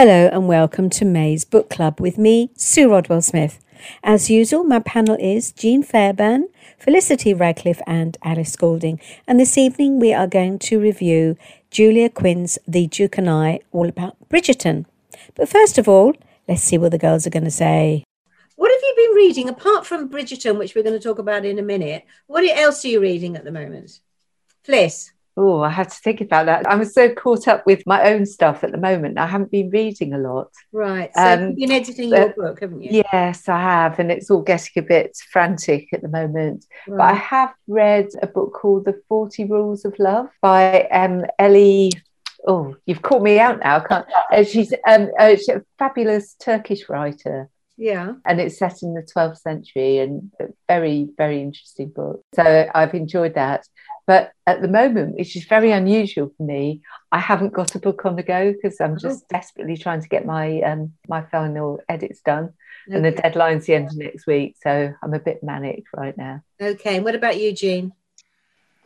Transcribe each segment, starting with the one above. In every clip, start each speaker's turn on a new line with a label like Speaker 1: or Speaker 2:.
Speaker 1: Hello and welcome to May's Book Club with me, Sue Rodwell Smith. As usual, my panel is Jean Fairbairn, Felicity Radcliffe, and Alice Goulding. And this evening we are going to review Julia Quinn's The Duke and I, all about Bridgerton. But first of all, let's see what the girls are going to say. What have you been reading apart from Bridgerton, which we're going to talk about in a minute? What else are you reading at the moment? Fliss.
Speaker 2: Oh, I have to think about that. I'm so caught up with my own stuff at the moment. I haven't been reading a lot.
Speaker 1: Right. So um, you've been editing your book, haven't you?
Speaker 2: Yes, I have. And it's all getting a bit frantic at the moment. Right. But I have read a book called The 40 Rules of Love by um, Ellie. Oh, you've caught me out now. Can't, uh, she's, um, uh, she's a fabulous Turkish writer.
Speaker 1: Yeah.
Speaker 2: And it's set in the 12th century and very, very interesting book. So I've enjoyed that. But at the moment, which is very unusual for me, I haven't got a book on the go because I'm just oh. desperately trying to get my um, my final edits done. Okay. And the deadline's the end of next week. So I'm a bit manic right now.
Speaker 1: Okay. And what about you, Jean?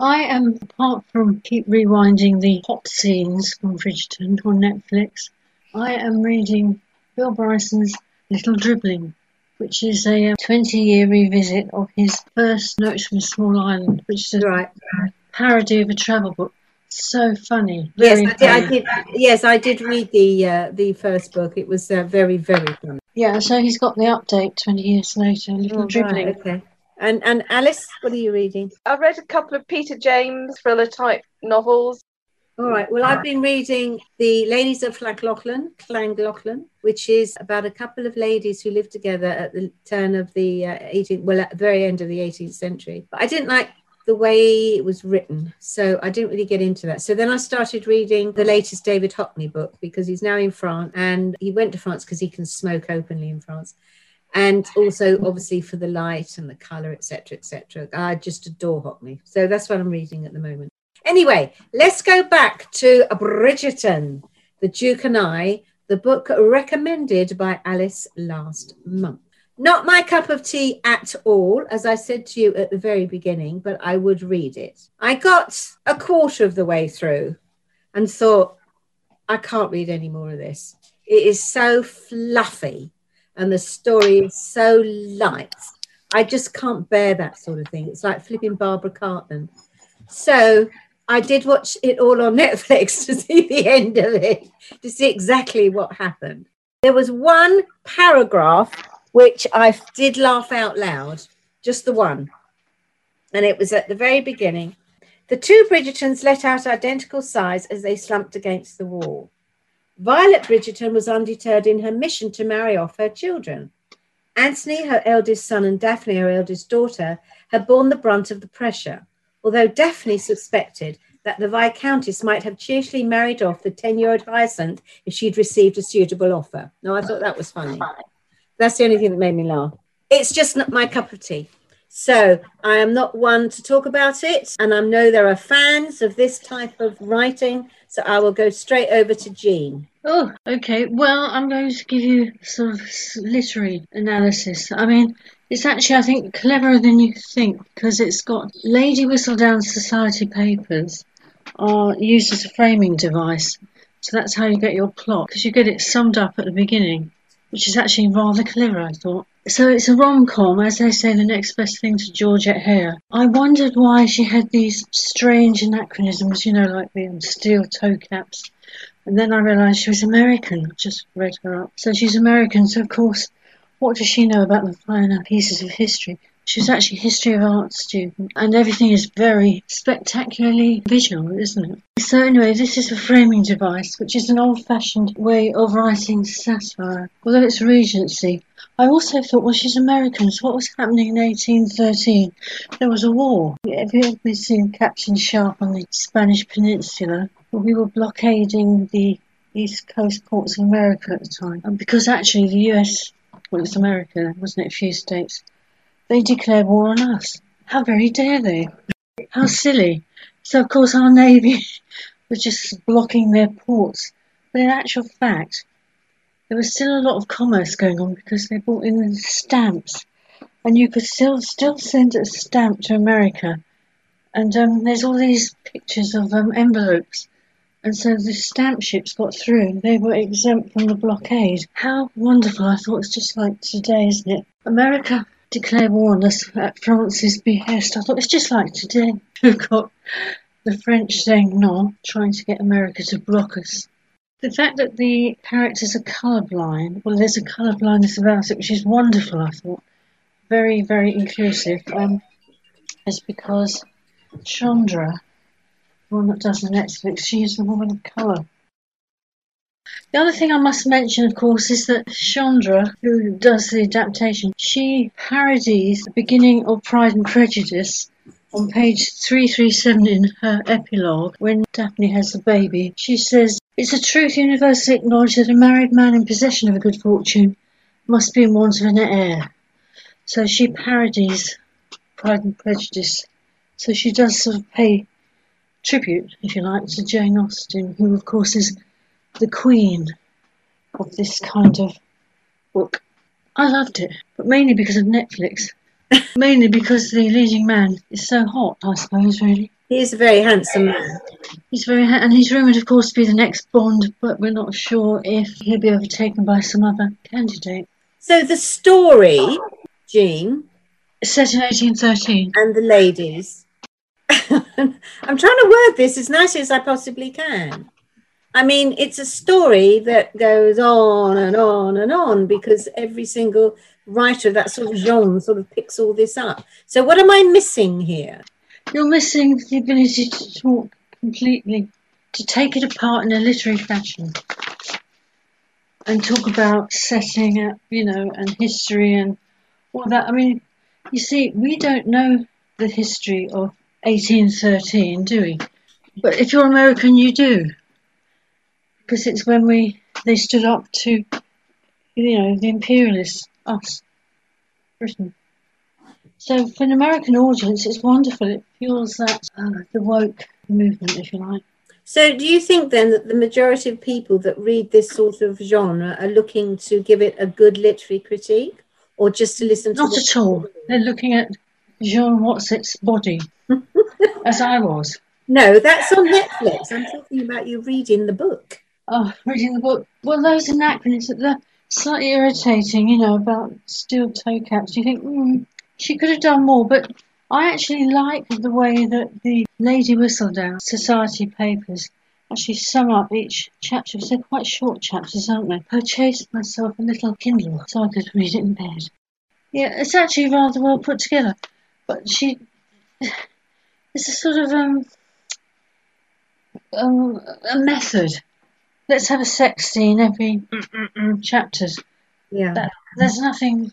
Speaker 3: I am, apart from keep rewinding the hot scenes from Bridgerton on Netflix, I am reading Bill Bryson's Little Dribbling which is a 20 year revisit of his first Notes from a Small Island, which is a right. parody of a travel book. So funny.
Speaker 1: Yes I, did, I did, Yes, I did read the uh, the first book. It was uh, very, very funny.
Speaker 3: Yeah, so he's got the update 20 years later, Little oh, Dribbling.
Speaker 1: Right, okay. And, and Alice, what are you reading?
Speaker 4: I've read a couple of Peter James thriller type novels.
Speaker 1: All right. Well, I've been reading The Ladies of Llangollen, Llangollen, which is about a couple of ladies who lived together at the turn of the uh, 18th, well, at the very end of the 18th century. But I didn't like the way it was written, so I didn't really get into that. So then I started reading the latest David Hockney book because he's now in France and he went to France because he can smoke openly in France. And also, obviously, for the light and the color, etc., etc. I just adore Hockney. So that's what I'm reading at the moment. Anyway, let's go back to Bridgerton, The Duke and I, the book recommended by Alice last month. Not my cup of tea at all, as I said to you at the very beginning, but I would read it. I got a quarter of the way through and thought, I can't read any more of this. It is so fluffy and the story is so light. I just can't bear that sort of thing. It's like flipping Barbara Cartland. So I did watch it all on Netflix to see the end of it, to see exactly what happened. There was one paragraph which I did laugh out loud, just the one. And it was at the very beginning. The two Bridgertons let out identical sighs as they slumped against the wall. Violet Bridgerton was undeterred in her mission to marry off her children. Anthony, her eldest son, and Daphne, her eldest daughter, had borne the brunt of the pressure although Daphne suspected that the Viscountess might have cheerfully married off the 10 year old Hyacinth if she'd received a suitable offer. No, I thought that was funny. That's the only thing that made me laugh. It's just not my cup of tea. So I am not one to talk about it, and I know there are fans of this type of writing. So I will go straight over to Jean.
Speaker 3: Oh, okay. Well, I'm going to give you of literary analysis. I mean, it's actually, I think, cleverer than you think because it's got Lady Whistledown Society papers are used as a framing device. So that's how you get your plot because you get it summed up at the beginning, which is actually rather clever, I thought. So it's a rom com, as they say, the next best thing to Georgette Heyer. I wondered why she had these strange anachronisms, you know, like the steel toe caps. And then I realised she was American. Just read her up. So she's American, so of course what does she know about the finer pieces of history? She's actually a history of art student, and everything is very spectacularly visual, isn't it? So anyway, this is a framing device, which is an old-fashioned way of writing satire, although it's Regency. I also thought, well, she's American, so what was happening in 1813? There was a war. Have you ever seen Captain Sharpe on the Spanish Peninsula? We were blockading the East Coast ports of America at the time, and because actually the US well, it's America, wasn't it? A few states. They declared war on us. How very dare they? How silly. So, of course, our Navy was just blocking their ports. But in actual fact, there was still a lot of commerce going on because they brought in stamps. And you could still still send a stamp to America. And um, there's all these pictures of um, envelopes And so the stamp ships got through. They were exempt from the blockade. How wonderful. I thought it's just like today, isn't it? America declared war on us at France's behest. I thought it's just like today. We've got the French saying no, trying to get America to block us. The fact that the characters are colourblind, well, there's a colourblindness about it, which is wonderful, I thought. Very, very inclusive. Um, is because Shonda, one that does the Netflix, she is the woman of colour. The other thing I must mention, of course, is that Shonda, who does the adaptation, she parodies the beginning of Pride and Prejudice on page 337 in her epilogue when Daphne has the baby. She says, It's a truth universally acknowledged that a married man in possession of a good fortune must be in want of an heir. So she parodies Pride and Prejudice. So she does sort of pay tribute, if you like, to Jane Austen, who, of course, is the queen of this kind of book. I loved it, but mainly because of Netflix. mainly because the leading man is so hot, I suppose, really.
Speaker 1: He is a very handsome man.
Speaker 3: He's very, ha- and he's rumoured, of course, to be the next Bond, but we're not sure if he'll be overtaken by some other candidate.
Speaker 1: So the story, Jean,
Speaker 3: set in 1813.
Speaker 1: and the ladies. I'm trying to word this as nicely as I possibly can. I mean, it's a story that goes on and on and on because every single writer of that sort of genre sort of picks all this up. So, what am I missing here?
Speaker 3: You're missing the ability to talk completely, to take it apart in a literary fashion, and talk about setting, up, you know, and history and all that. I mean, you see, we don't know the history of 1813, do we? But if you're American, you do, because it's when we they stood up to, you know, the imperialists, us, Britain. So for an American audience, it's wonderful. It fuels that uh, the woke movement, if you like.
Speaker 1: So, do you think then that the majority of people that read this sort of genre are looking to give it a good literary critique or just to listen to
Speaker 3: Not at all. They're looking at Jean Watson's body, as I was.
Speaker 1: No, that's on Netflix. I'm talking about you reading the book.
Speaker 3: Oh, reading the book. Well, those anachronisms, they're slightly irritating, you know, about steel toe caps. You think, mm, she could have done more, but I actually like the way that the Lady Whistledown Society papers actually sum up each chapter. They're quite short chapters, aren't they? Purchased myself a little Kindle so I could read it in bed. Yeah, it's actually rather well put together. But she, it's a sort of um, um a method. Let's have a sex scene every mm, mm, mm, chapters.
Speaker 1: Yeah.
Speaker 3: That, there's nothing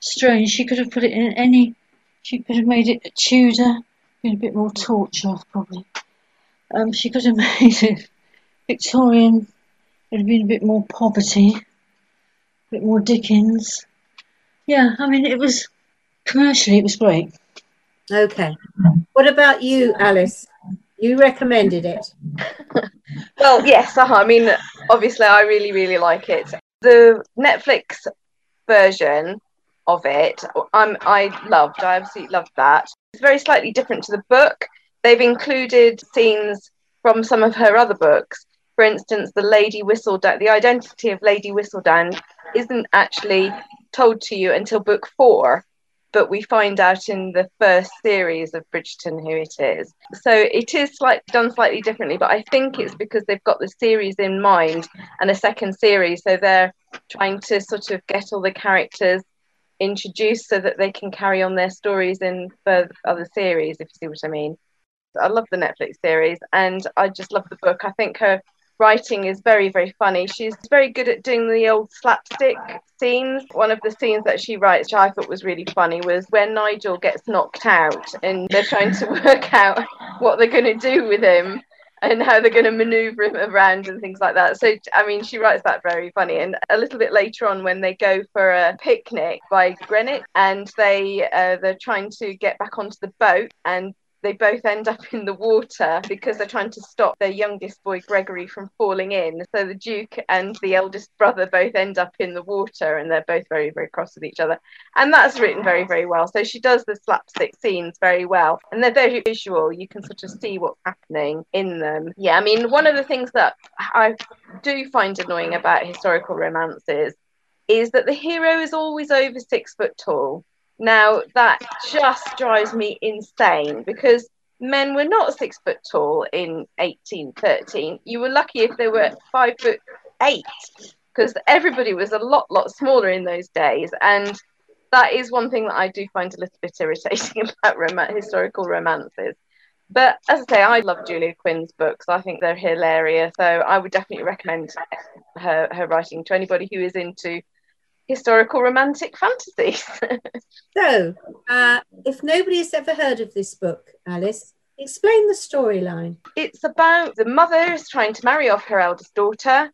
Speaker 3: strange. She could have put it in any. She could have made it a Tudor, been a bit more torture probably. Um, she could have made it Victorian. It would have been a bit more poverty, a bit more Dickens. Yeah, I mean it was commercially it was great.
Speaker 1: Okay. What about you, Alice? You recommended it.
Speaker 4: Well, yes, uh-huh. I mean, obviously, I really, really like it. The Netflix version of it, um, I loved. I absolutely loved that. It's very slightly different to the book. They've included scenes from some of her other books. For instance, the Lady Whistledown, the identity of Lady Whistledown isn't actually told to you until book four, but we find out in the first series of Bridgerton who it is. So it is done slightly differently, but I think it's because they've got the series in mind and a second series, so they're trying to sort of get all the characters introduced so that they can carry on their stories in further other series, if you see what I mean. I love the Netflix series and I just love the book. I think her writing is very, very funny. She's very good at doing the old slapstick scenes. One of the scenes that she writes, which I thought was really funny, was when Nigel gets knocked out and they're trying to work out what they're going to do with him and how they're going to maneuver him around and things like that. So, I mean, she writes that very funny. And a little bit later on, when they go for a picnic by Greenwich and they uh, they're trying to get back onto the boat and they both end up in the water because they're trying to stop their youngest boy Gregory from falling in. So the Duke and the eldest brother both end up in the water and they're both very, very cross with each other. And that's written very, very well. So she does the slapstick scenes very well. And they're very visual. You can sort of see what's happening in them. Yeah, I mean, one of the things that I do find annoying about historical romances is that the hero is always over six foot tall. Now, that just drives me insane because men were not six foot tall in 1813. You were lucky if they were five foot eight because everybody was a lot, lot smaller in those days. And that is one thing that I do find a little bit irritating about rom- historical romances. But as I say, I love Julia Quinn's books. I think they're hilarious. So I would definitely recommend her, her writing to anybody who is into historical romantic fantasies.
Speaker 1: so, uh, if nobody has ever heard of this book, Alice, explain the storyline.
Speaker 4: It's about the mother is trying to marry off her eldest daughter.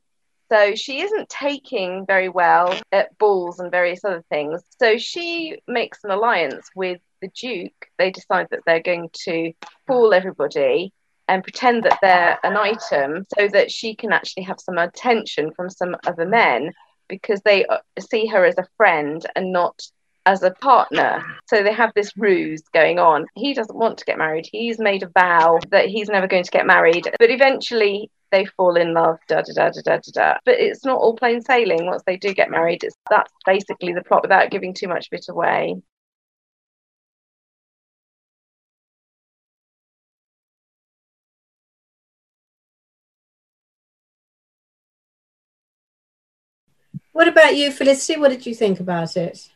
Speaker 4: So she isn't taking very well at balls and various other things. So she makes an alliance with the Duke. They decide that they're going to fool everybody and pretend that they're an item so that she can actually have some attention from some other men because they uh, see her as a friend and not as a partner. So they have this ruse going on. He doesn't want to get married. He's made a vow that he's never going to get married. But eventually they fall in love, da da da da da da. But it's not all plain sailing once they do get married. It's that's basically the plot without giving too much of it away.
Speaker 1: What about you, Felicity? What did you think about it?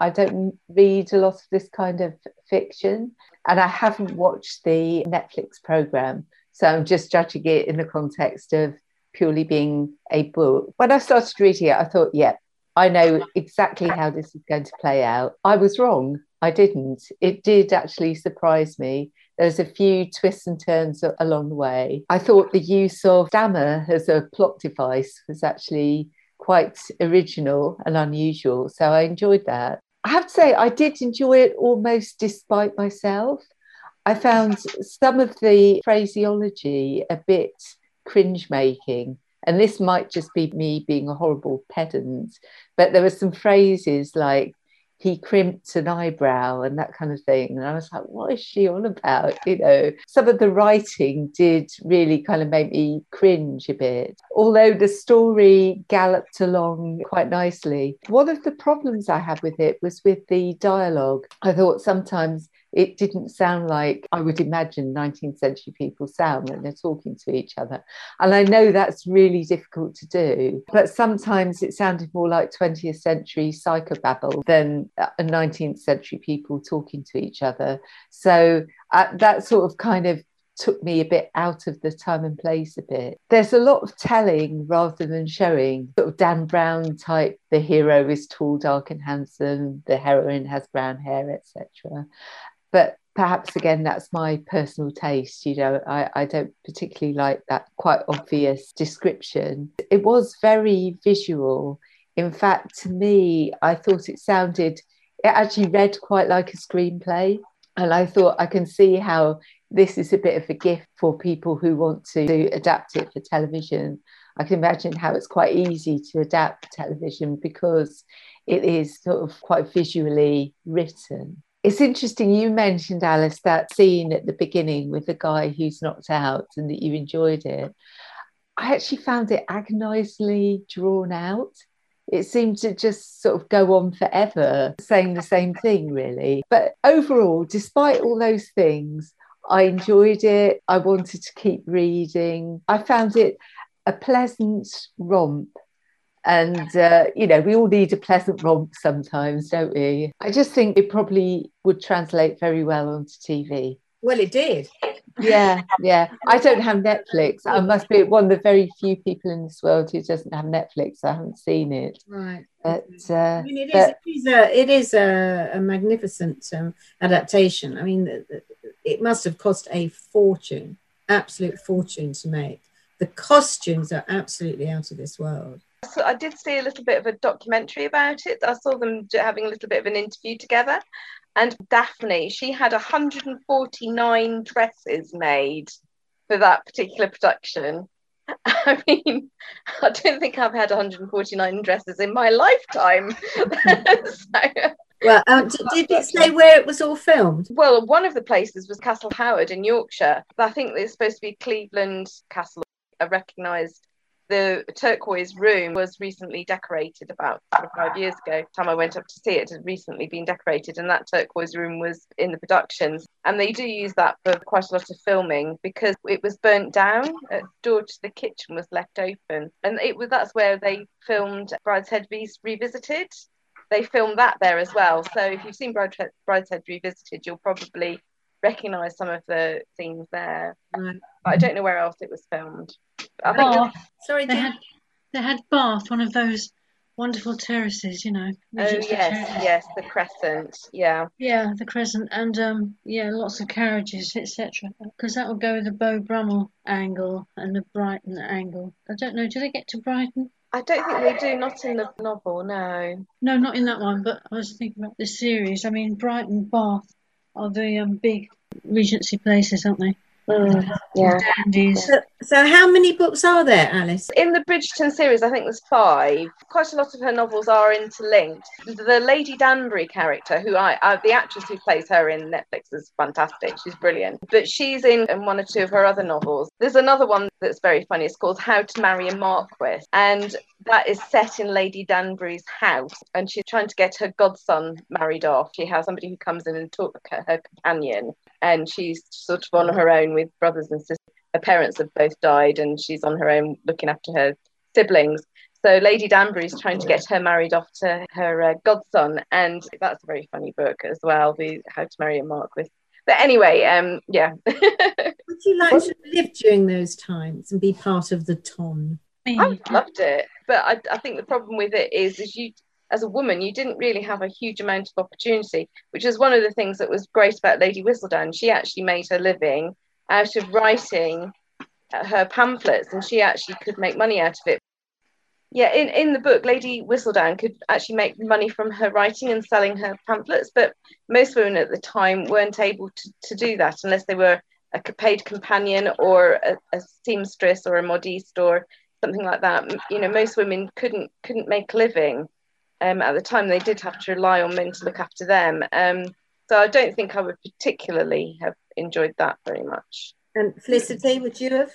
Speaker 2: I don't read a lot of this kind of fiction, and I haven't watched the Netflix program. So I'm just judging it in the context of purely being a book. When I started reading it, I thought, yeah, I know exactly how this is going to play out. I was wrong. I didn't. It did actually surprise me. There's a few twists and turns along the way. I thought the use of stammer as a plot device was actually quite original and unusual. So I enjoyed that. I have to say, I did enjoy it almost despite myself. I found some of the phraseology a bit cringe making. And this might just be me being a horrible pedant, but there were some phrases like he crimped an eyebrow and that kind of thing. And I was like, what is she on about? You know, some of the writing did really kind of make me cringe a bit. Although the story galloped along quite nicely. One of the problems I had with it was with the dialogue. I thought sometimes it didn't sound like I would imagine 19th century people sound when they're talking to each other. And I know that's really difficult to do, but sometimes it sounded more like 20th century psychobabble than 19th century people talking to each other. So uh, that sort of kind of took me a bit out of the time and place a bit. There's a lot of telling rather than showing. Sort of Dan Brown type, the hero is tall, dark, and handsome, the heroine has brown hair, etc but perhaps again that's my personal taste you know I, I don't particularly like that quite obvious description. It was very visual. In fact to me i thought it sounded it actually read quite like a screenplay and i thought i can see how this is a bit of a gift for people who want to adapt it for television. I can imagine how it's quite easy to adapt television because it is sort of quite visually written it's interesting you mentioned alice that scene at the beginning with the guy who's knocked out and that you enjoyed it. I actually found it agonizingly drawn out. It seemed to just sort of go on forever saying the same thing really. But overall despite all those things i enjoyed it. I wanted to keep reading. I found it a pleasant romp and, uh, you know, we all need a pleasant romp sometimes, don't we? I just think it probably would translate very well onto TV.
Speaker 1: Well, it did.
Speaker 2: yeah, yeah. I don't have Netflix. I must be one of the very few people in this world who doesn't have Netflix. I haven't seen it.
Speaker 1: Right.
Speaker 2: But, uh, I
Speaker 1: mean, it, but, is, it is a, it is a, a magnificent um, adaptation. I mean, it must have cost a fortune, absolute fortune to make. The costumes are absolutely out of this world.
Speaker 4: So I did see a little bit of a documentary about it. I saw them having a little bit of an interview together, And Daphne, she had 149 dresses made for that particular production. I mean, I don't think I've had 149 dresses in my lifetime.
Speaker 1: so, well, um, did it say where it was all filmed?
Speaker 4: Well, one of the places was Castle Howard in Yorkshire. I think it's supposed to be Clyvedon Castle, a recognised the turquoise room was recently decorated about five years ago. The Time I went up to see it it had recently been decorated, and that turquoise room was in the productions. And they do use that for quite a lot of filming because it was burnt down. A door to the kitchen was left open, and it was that's where they filmed Brideshead Revisited. They filmed that there as well. So if you've seen Brideshead, Brideshead Revisited, you'll probably recognise some of the scenes there. Right. But I don't know where else it was filmed.
Speaker 3: I think Bath. Sorry, they had they had Bath, one of those wonderful terraces, you know.
Speaker 4: Oh yes, yes, the Crescent, yeah.
Speaker 3: Yeah, the Crescent, and um, yeah, lots of carriages, etc. Because that will go with the Beau Brummell angle and the Brighton angle. I don't know. Do they get to Brighton?
Speaker 4: I don't think they do. Not in the novel, no.
Speaker 3: No, not in that one. But I was thinking about the series. I mean, Brighton, Bath are the um, big Regency places, aren't they?
Speaker 4: Mm, yeah.
Speaker 1: So, so, how many books are there, Alice?
Speaker 4: In the Bridgerton series, I think there's five. Quite a lot of her novels are interlinked. The Lady Danbury character, who I, uh, the actress who plays her in Netflix, is fantastic. She's brilliant. But she's in, in one or two of her other novels. There's another one that's very funny. It's called How to Marry a Marquis, and that is set in Lady Danbury's house, and she's trying to get her godson married off. She has somebody who comes in and talks her companion, and she's sort of on her own with brothers and sisters. Her parents have both died, and she's on her own looking after her siblings. So Lady Danbury is trying to get her married off to her uh, godson, and that's a very funny book as well. The How to Marry a Marquis. But anyway, um, yeah.
Speaker 1: Would you like to live during those times and be part of the ton?
Speaker 4: I loved it, but I, I think the problem with it is, is you as a woman, you didn't really have a huge amount of opportunity, which is one of the things that was great about Lady Whistledown. She actually made her living out of writing her pamphlets, and she actually could make money out of it. Yeah, in, in the book, Lady Whistledown could actually make money from her writing and selling her pamphlets, but most women at the time weren't able to, to do that unless they were a paid companion or a, a seamstress or a modiste or something like that. You know, most women couldn't couldn't make a living um, at the time. They did have to rely on men to look after them. Um, so I don't think I would particularly have enjoyed that very much.
Speaker 1: And Felicity, would you have?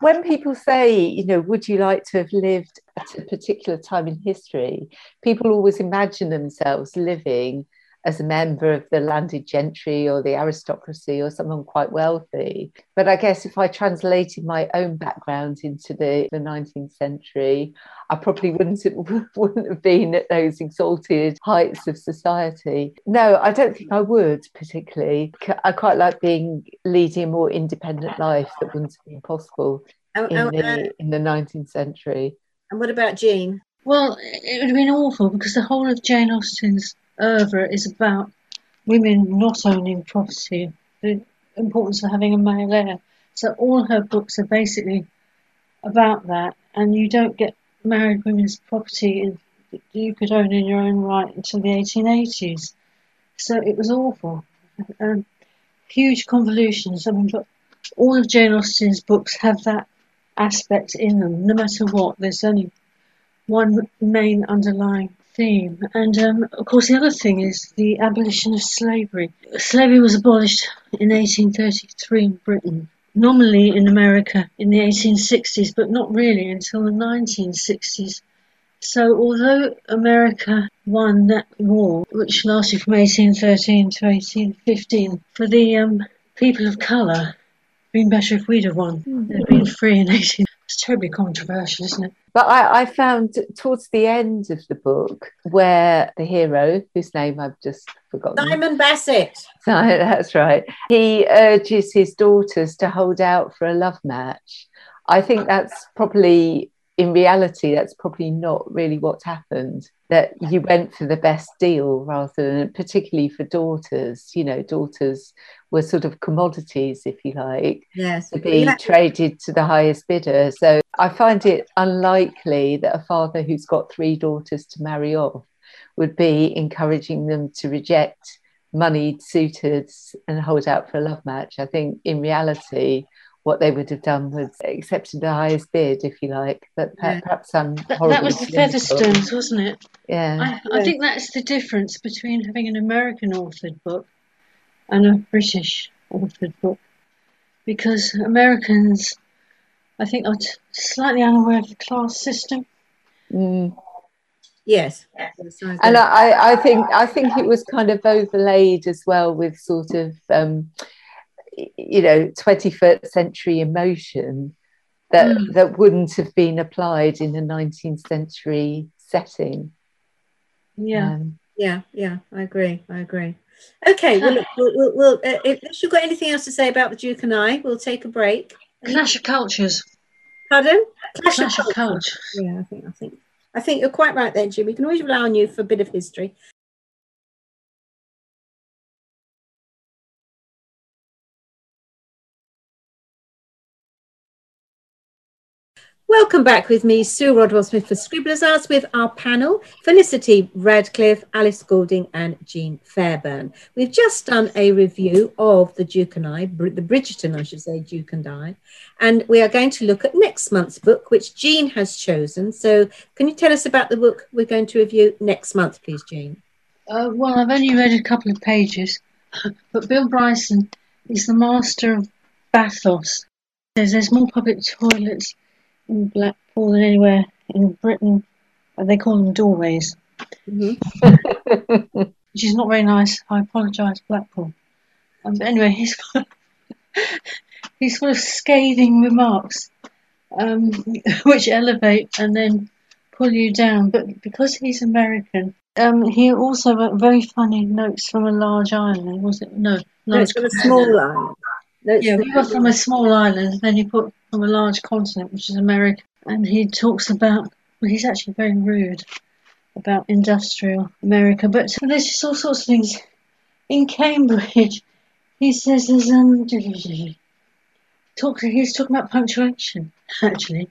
Speaker 2: When people say, you know, would you like to have lived at a particular time in history, people always imagine themselves living as a member of the landed gentry or the aristocracy or someone quite wealthy. But I guess if I translated my own background into the, the 19th century, I probably wouldn't have, wouldn't have been at those exalted heights of society. No, I don't think I would particularly. I quite like being leading a more independent life that wouldn't have been possible oh, oh, uh, in, the, in the 19th century.
Speaker 1: And what about Jean?
Speaker 3: Well, it would have been awful because the whole of Jane Austen's oeuvre is about women not owning property, the importance of having a male heir. So all her books are basically about that, and you don't get married women's property you could own in your own right until the 1880s. So it was awful. Um, huge convolutions. I mean, but all of Jane Austen's books have that aspect in them. No matter what, there's only one main underlying theme. And um, of course, the other thing is the abolition of slavery. Slavery was abolished in 1833 in Britain, nominally in America in the 1860s, but not really until the 1960s. So, although America won that war, which lasted from 1813 to 1815, for the um, people of colour, it'd been better if we'd have won. They'd been free in 18. It's terribly controversial, isn't it?
Speaker 2: But I, I, found towards the end of the book where the hero, whose name I've just forgotten,
Speaker 1: Simon Basset.
Speaker 2: that's right. He urges his daughters to hold out for a love match. I think that's probably, in reality, that's probably not really what happened. That you went for the best deal rather than, particularly for daughters. You know, daughters were sort of commodities, if you like,
Speaker 1: yes,
Speaker 2: to be yeah. traded to the highest bidder. So I find it unlikely that a father who's got three daughters to marry off would be encouraging them to reject moneyed suitors and hold out for a love match. I think in reality, what they would have done was accepted the highest bid, if you like. But
Speaker 1: Yeah.
Speaker 2: perhaps I'm
Speaker 3: That, that was the. Featherstones, wasn't it?
Speaker 2: Yeah,
Speaker 3: I, I think that's the difference between having an American authored book and a British authored book. Because Americans, I think, are t- slightly unaware of the class system.
Speaker 2: Mm.
Speaker 1: Yes. Yes,
Speaker 2: and. I, I think I think it was kind of overlaid as well with sort of um, y- you know 21st century emotion that
Speaker 3: Mm.
Speaker 2: that wouldn't have been applied in a 19th century setting.
Speaker 3: Yeah.
Speaker 2: Um,
Speaker 1: Yeah, yeah, I agree. I agree. Okay, well, look, we'll, we'll, we'll uh, if you've got anything else to say about the Duke and I, we'll take a break.
Speaker 3: Clash of cultures.
Speaker 1: Pardon? Clash,
Speaker 3: Clash of
Speaker 1: Culture.
Speaker 3: cultures.
Speaker 1: Yeah, I think, I think, I think you're quite right there, Jim. We can always rely on you for a bit of history. Welcome back with me, Sue Rodwell Smith for Scribblers Hour with our panel, Felicity Radcliffe, Alice Goulding and Jean Fairbairn. We've just done a review of The Duke and I, the Bridgerton, I should say, Duke and I, and we are going to look at next month's book, which Jean has chosen. So can you tell us about the book we're going to review next month, please, Jean?
Speaker 3: Uh, well, I've only read a couple of pages, but Bill Bryson is the master of bathos. There's, there's more public toilets in Blackpool than anywhere in Britain. They call them doorways, which is not very nice. I apologise, Blackpool. Um, but anyway, he's got, he's full of scathing remarks, um, which elevate and then pull you down. But because he's American, um, he also wrote very funny notes from a large island. Was it no?
Speaker 1: No, it's from a small island.
Speaker 3: Yeah,
Speaker 1: from-
Speaker 3: we were from a small island, then he put from a large continent, which is America. And he talks about, well, he's actually very rude about industrial America. But there's just all sorts of things. In Cambridge, he says there's um, talk, he's talking about punctuation, actually.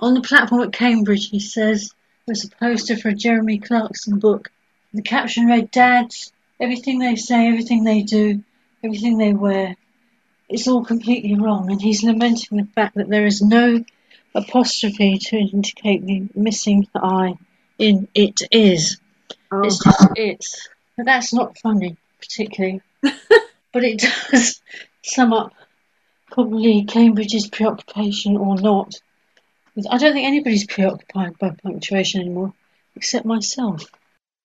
Speaker 3: On the platform at Cambridge, he says there's a poster for a Jeremy Clarkson book. The caption read, Dads, everything they say, everything they do, everything they wear, it's all completely wrong, and he's lamenting the fact that there is no apostrophe to indicate the missing I in it is.
Speaker 1: Oh,
Speaker 3: It's just it's. But that's not funny, particularly. but it does sum up probably Cambridge's preoccupation or not. I don't think anybody's preoccupied by punctuation anymore, except myself.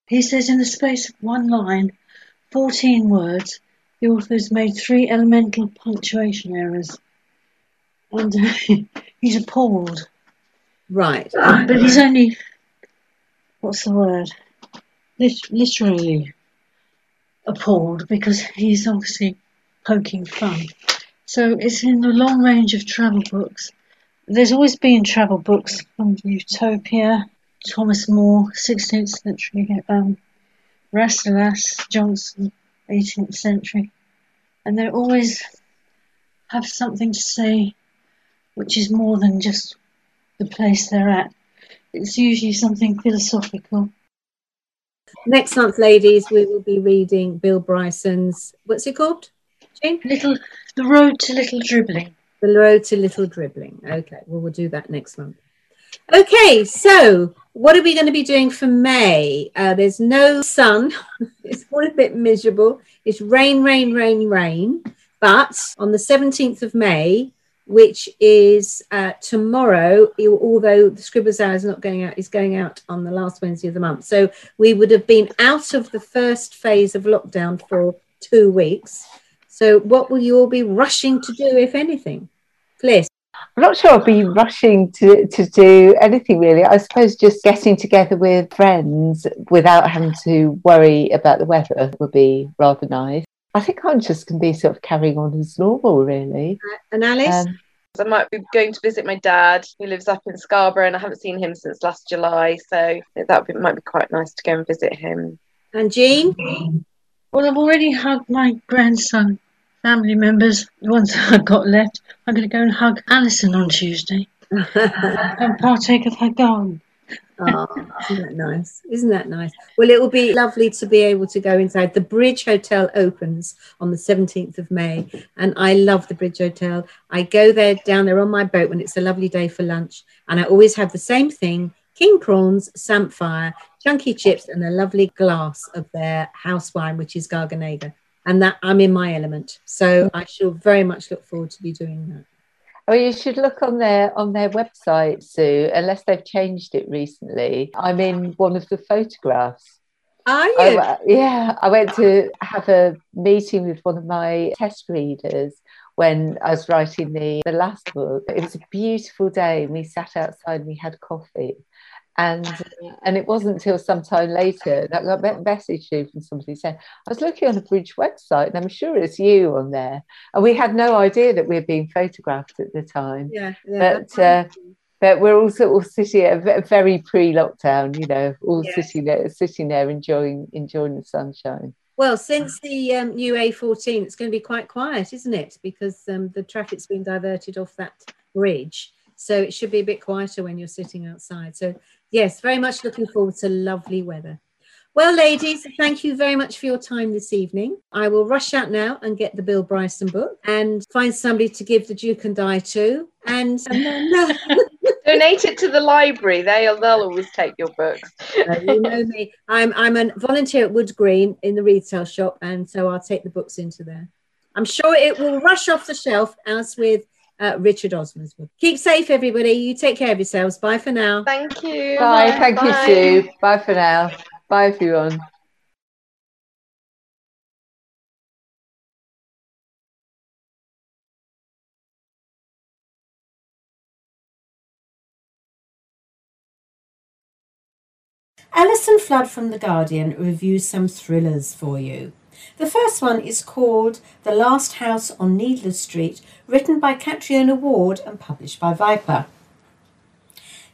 Speaker 3: He says in the space of one line, 14 words, the author has made three elemental punctuation errors. And he's appalled.
Speaker 1: right.
Speaker 3: But he's only, what's the word? Lit- literally appalled because he's obviously poking fun. So it's in the long range of travel books. There's always been travel books from Utopia, Thomas More, 16th century, um, Rasselas Johnson, 18th century. And they always have something to say which is more than just the place they're at. It's usually something philosophical.
Speaker 1: Next month, ladies, we will be reading Bill Bryson's, what's it called? Jean?
Speaker 3: Little, the road to little dribbling.
Speaker 1: The Road to Little Dribbling. Okay, well, we'll do that next month. Okay, so what are we going to be doing for May? Uh, there's no sun. it's all a bit miserable. It's rain, rain, rain, rain. But on the 17th of May, which is uh, tomorrow, although the Scribblers Hour is not going out, is going out on the last Wednesday of the month. So we would have been out of the first phase of lockdown for two weeks. So what will you all be rushing to do, if anything? Fliss?
Speaker 2: I'm not sure I'll be rushing to, to do anything really. I suppose just getting together with friends without having to worry about the weather would be rather nice. I think I'm just going to be sort of carrying on as normal, really.
Speaker 1: And Alice?
Speaker 2: Um,
Speaker 4: I might be going to visit my dad, who lives up in Scarborough, and I haven't seen him since last July. So that be, might be quite nice to go and visit him.
Speaker 1: and Jean?
Speaker 3: Well, I've already hugged my grandson, family members, the ones I've got left. I'm going to go and hug Alison on Tuesday and partake of her garden.
Speaker 5: Oh, isn't that nice? Isn't that nice? Well, it will be lovely to be able to go inside. The Bridge Hotel opens on the 17th of May, and I love the Bridge Hotel. I go there down there on my boat when it's a lovely day for lunch, and I always have the same thing king prawns, samphire, chunky chips, and a lovely glass of their house wine, which is Garganega. And that I'm in my element. So I shall very much look forward to be doing that.
Speaker 2: Oh, you should look on their on their website, Sue. Unless they've changed it recently, I'm in one of the photographs.
Speaker 5: Are you?
Speaker 2: I, yeah, I went to have a meeting with one of my test readers when I was writing the the last book. It was a beautiful day, and we sat outside and we had coffee and and it wasn't until sometime later that I got a message from somebody saying I was looking on the bridge website and I'm sure it's you on there and we had no idea that we were being photographed at the time
Speaker 5: yeah, yeah
Speaker 2: but uh, but we're also all sitting at very pre-lockdown you know all yes. sitting there sitting there enjoying enjoying the sunshine
Speaker 5: well, since the um, new A14, it's going to be quite quiet, isn't it? Because um, the traffic's been diverted off that bridge. So it should be a bit quieter when you're sitting outside. So yes, very much looking forward to lovely weather. Well, ladies, thank you very much for your time this evening. I will rush out now and get the Bill Bryson book and find somebody to give the Duke and I to, and, and then
Speaker 4: donate it to the library. They'll they'll always take your books.
Speaker 5: uh, you know me. I'm I'm a volunteer at Wood Green in the retail shop, and so I'll take the books into there. I'm sure it will rush off the shelf as with uh, Richard Osman's book. Keep safe, everybody. You take care of yourselves. Bye for now.
Speaker 4: Thank you.
Speaker 2: Bye. Bye. Thank Bye. you, Sue. Bye for now. Bye, everyone.
Speaker 5: Alison Flood from The Guardian reviews some thrillers for you. The first one is called The Last House on Needless Street, written by Catriona Ward and published by Viper.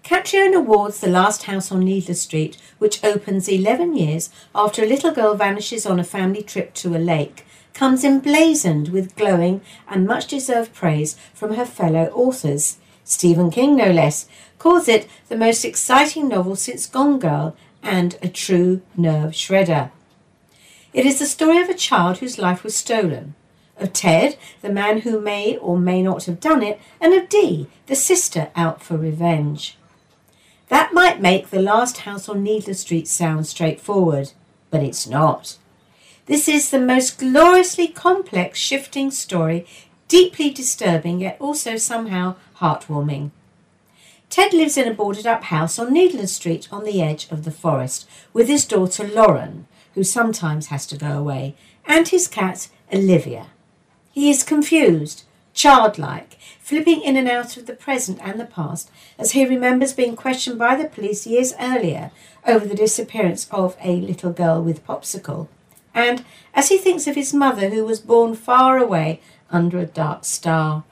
Speaker 5: Catriona Ward's The Last House on Needless Street, which opens 11 years after a little girl vanishes on a family trip to a lake, comes emblazoned with glowing and much deserved praise from her fellow authors. Stephen King, no less, calls it the most exciting novel since Gone Girl and a true nerve shredder. It is the story of a child whose life was stolen, of Ted, the man who may or may not have done it, and of Dee, the sister out for revenge. That might make The Last House on Needless Street sound straightforward, but it's not. This is the most gloriously complex, shifting story, deeply disturbing yet also somehow heartwarming. Ted lives in a boarded up house on Needless Street on the edge of the forest with his daughter Lauren, who sometimes has to go away, and his cat, Olivia. He is confused, childlike, flipping in and out of the present and the past as he remembers being questioned by the police years earlier over the disappearance of a little girl with popsicle, and as he thinks of his mother who was born far away under a dark star.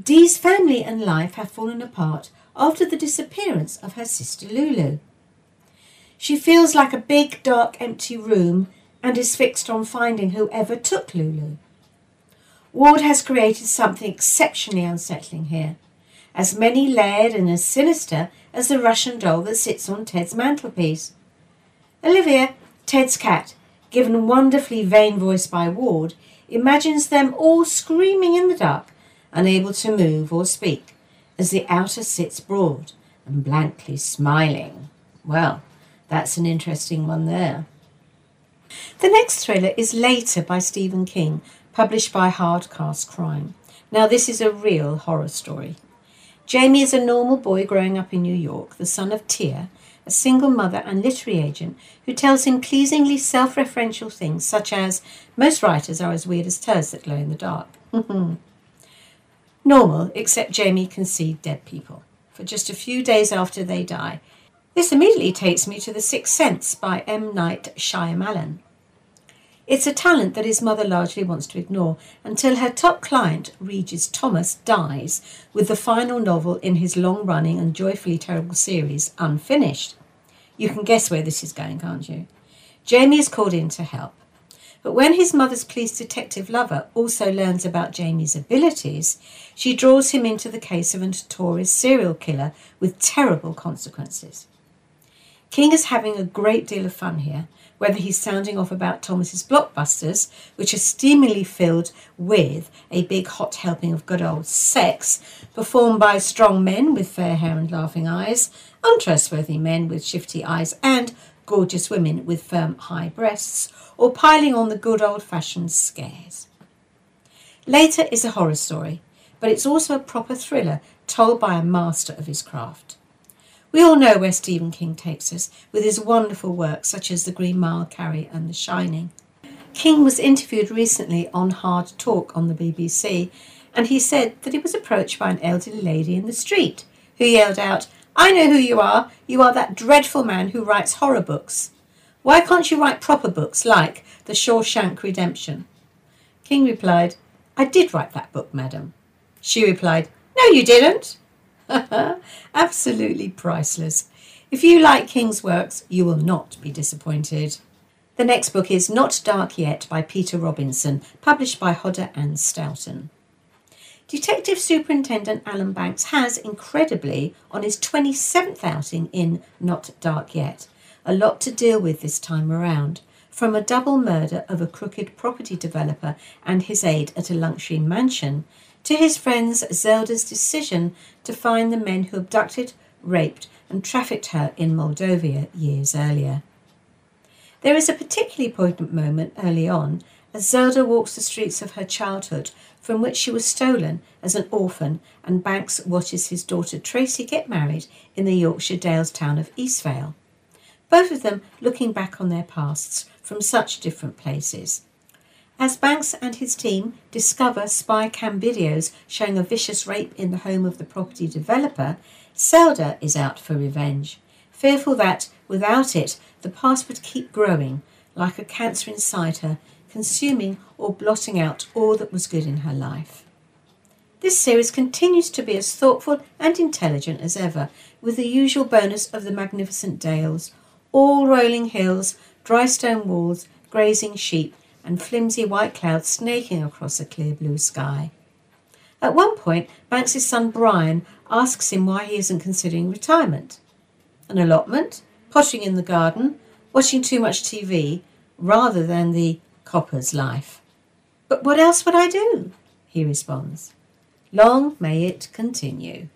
Speaker 5: Dee's family and life have fallen apart after the disappearance of her sister Lulu. She feels like a big, dark, empty room and is fixed on finding whoever took Lulu. Ward has created something exceptionally unsettling here, as many layered and as sinister as the Russian doll that sits on Ted's mantelpiece. Olivia, Ted's cat, given wonderfully vain voice by Ward, imagines them all screaming in the dark, unable to move or speak, as the outer sits broad and blankly smiling. Well, that's an interesting one there. The next thriller is Later by Stephen King, published by Hard Case Crime. Now, this is a real horror story. Jamie is a normal boy growing up in New York, the son of Tia, a single mother and literary agent who tells him pleasingly self referential things such as, Most writers are as weird as turds that glow in the dark. Normal, except Jamie can see dead people. For just a few days after they die, this immediately takes me to The Sixth Sense by M. Night Shyamalan. It's a talent that his mother largely wants to ignore until her top client, Regis Thomas, dies with the final novel in his long running and joyfully terrible series unfinished. You can guess where this is going, can't you? Jamie is called in to help. But when his mother's police detective lover also learns about Jamie's abilities, she draws him into the case of a notorious serial killer with terrible consequences. King is having a great deal of fun here, whether he's sounding off about Thomas's blockbusters, which are steamingly filled with a big hot helping of good old sex, performed by strong men with fair hair and laughing eyes, untrustworthy men with shifty eyes, and gorgeous women with firm high breasts, or piling on the good old fashioned scares. Later is a horror story, but it's also a proper thriller told by a master of his craft. We all know where Stephen King takes us with his wonderful works such as The Green Mile, Carrie, and The Shining. King was interviewed recently on Hard Talk on the BBC, and he said that he was approached by an elderly lady in the street who yelled out, I know who you are. You are that dreadful man who writes horror books. Why can't you write proper books like The Shawshank Redemption? King replied, I did write that book, madam. She replied, No, you didn't. Absolutely priceless. If you like King's works, you will not be disappointed. The next book is Not Dark Yet by Peter Robinson, published by Hodder and Stoughton. Detective Superintendent Alan Banks has, incredibly, on his 27th outing in Not Dark Yet, a lot to deal with this time around. From a double murder of a crooked property developer and his aide at a luxury mansion to his friends Zelda's decision to find the men who abducted, raped, and trafficked her in Moldova years earlier. There is a particularly poignant moment early on as Zelda walks the streets of her childhood, from which she was stolen as an orphan, and Banks watches his daughter Tracy get married in the Yorkshire Dales town of Eastvale. Both of them looking back on their pasts from such different places. As Banks and his team discover spy cam videos showing a vicious rape in the home of the property developer, Zelda is out for revenge, fearful that, without it, the past would keep growing, like a cancer inside her, consuming or blotting out all that was good in her life. This series continues to be as thoughtful and intelligent as ever, with the usual bonus of the magnificent dales, all rolling hills, dry stone walls, grazing sheep, and flimsy white clouds snaking across a clear blue sky. At one point, Banks's son Brian asks him why he isn't considering retirement. An allotment, pottering in the garden, watching too much TV, rather than the copper's life. But what else would I do? he responds. Long may it continue.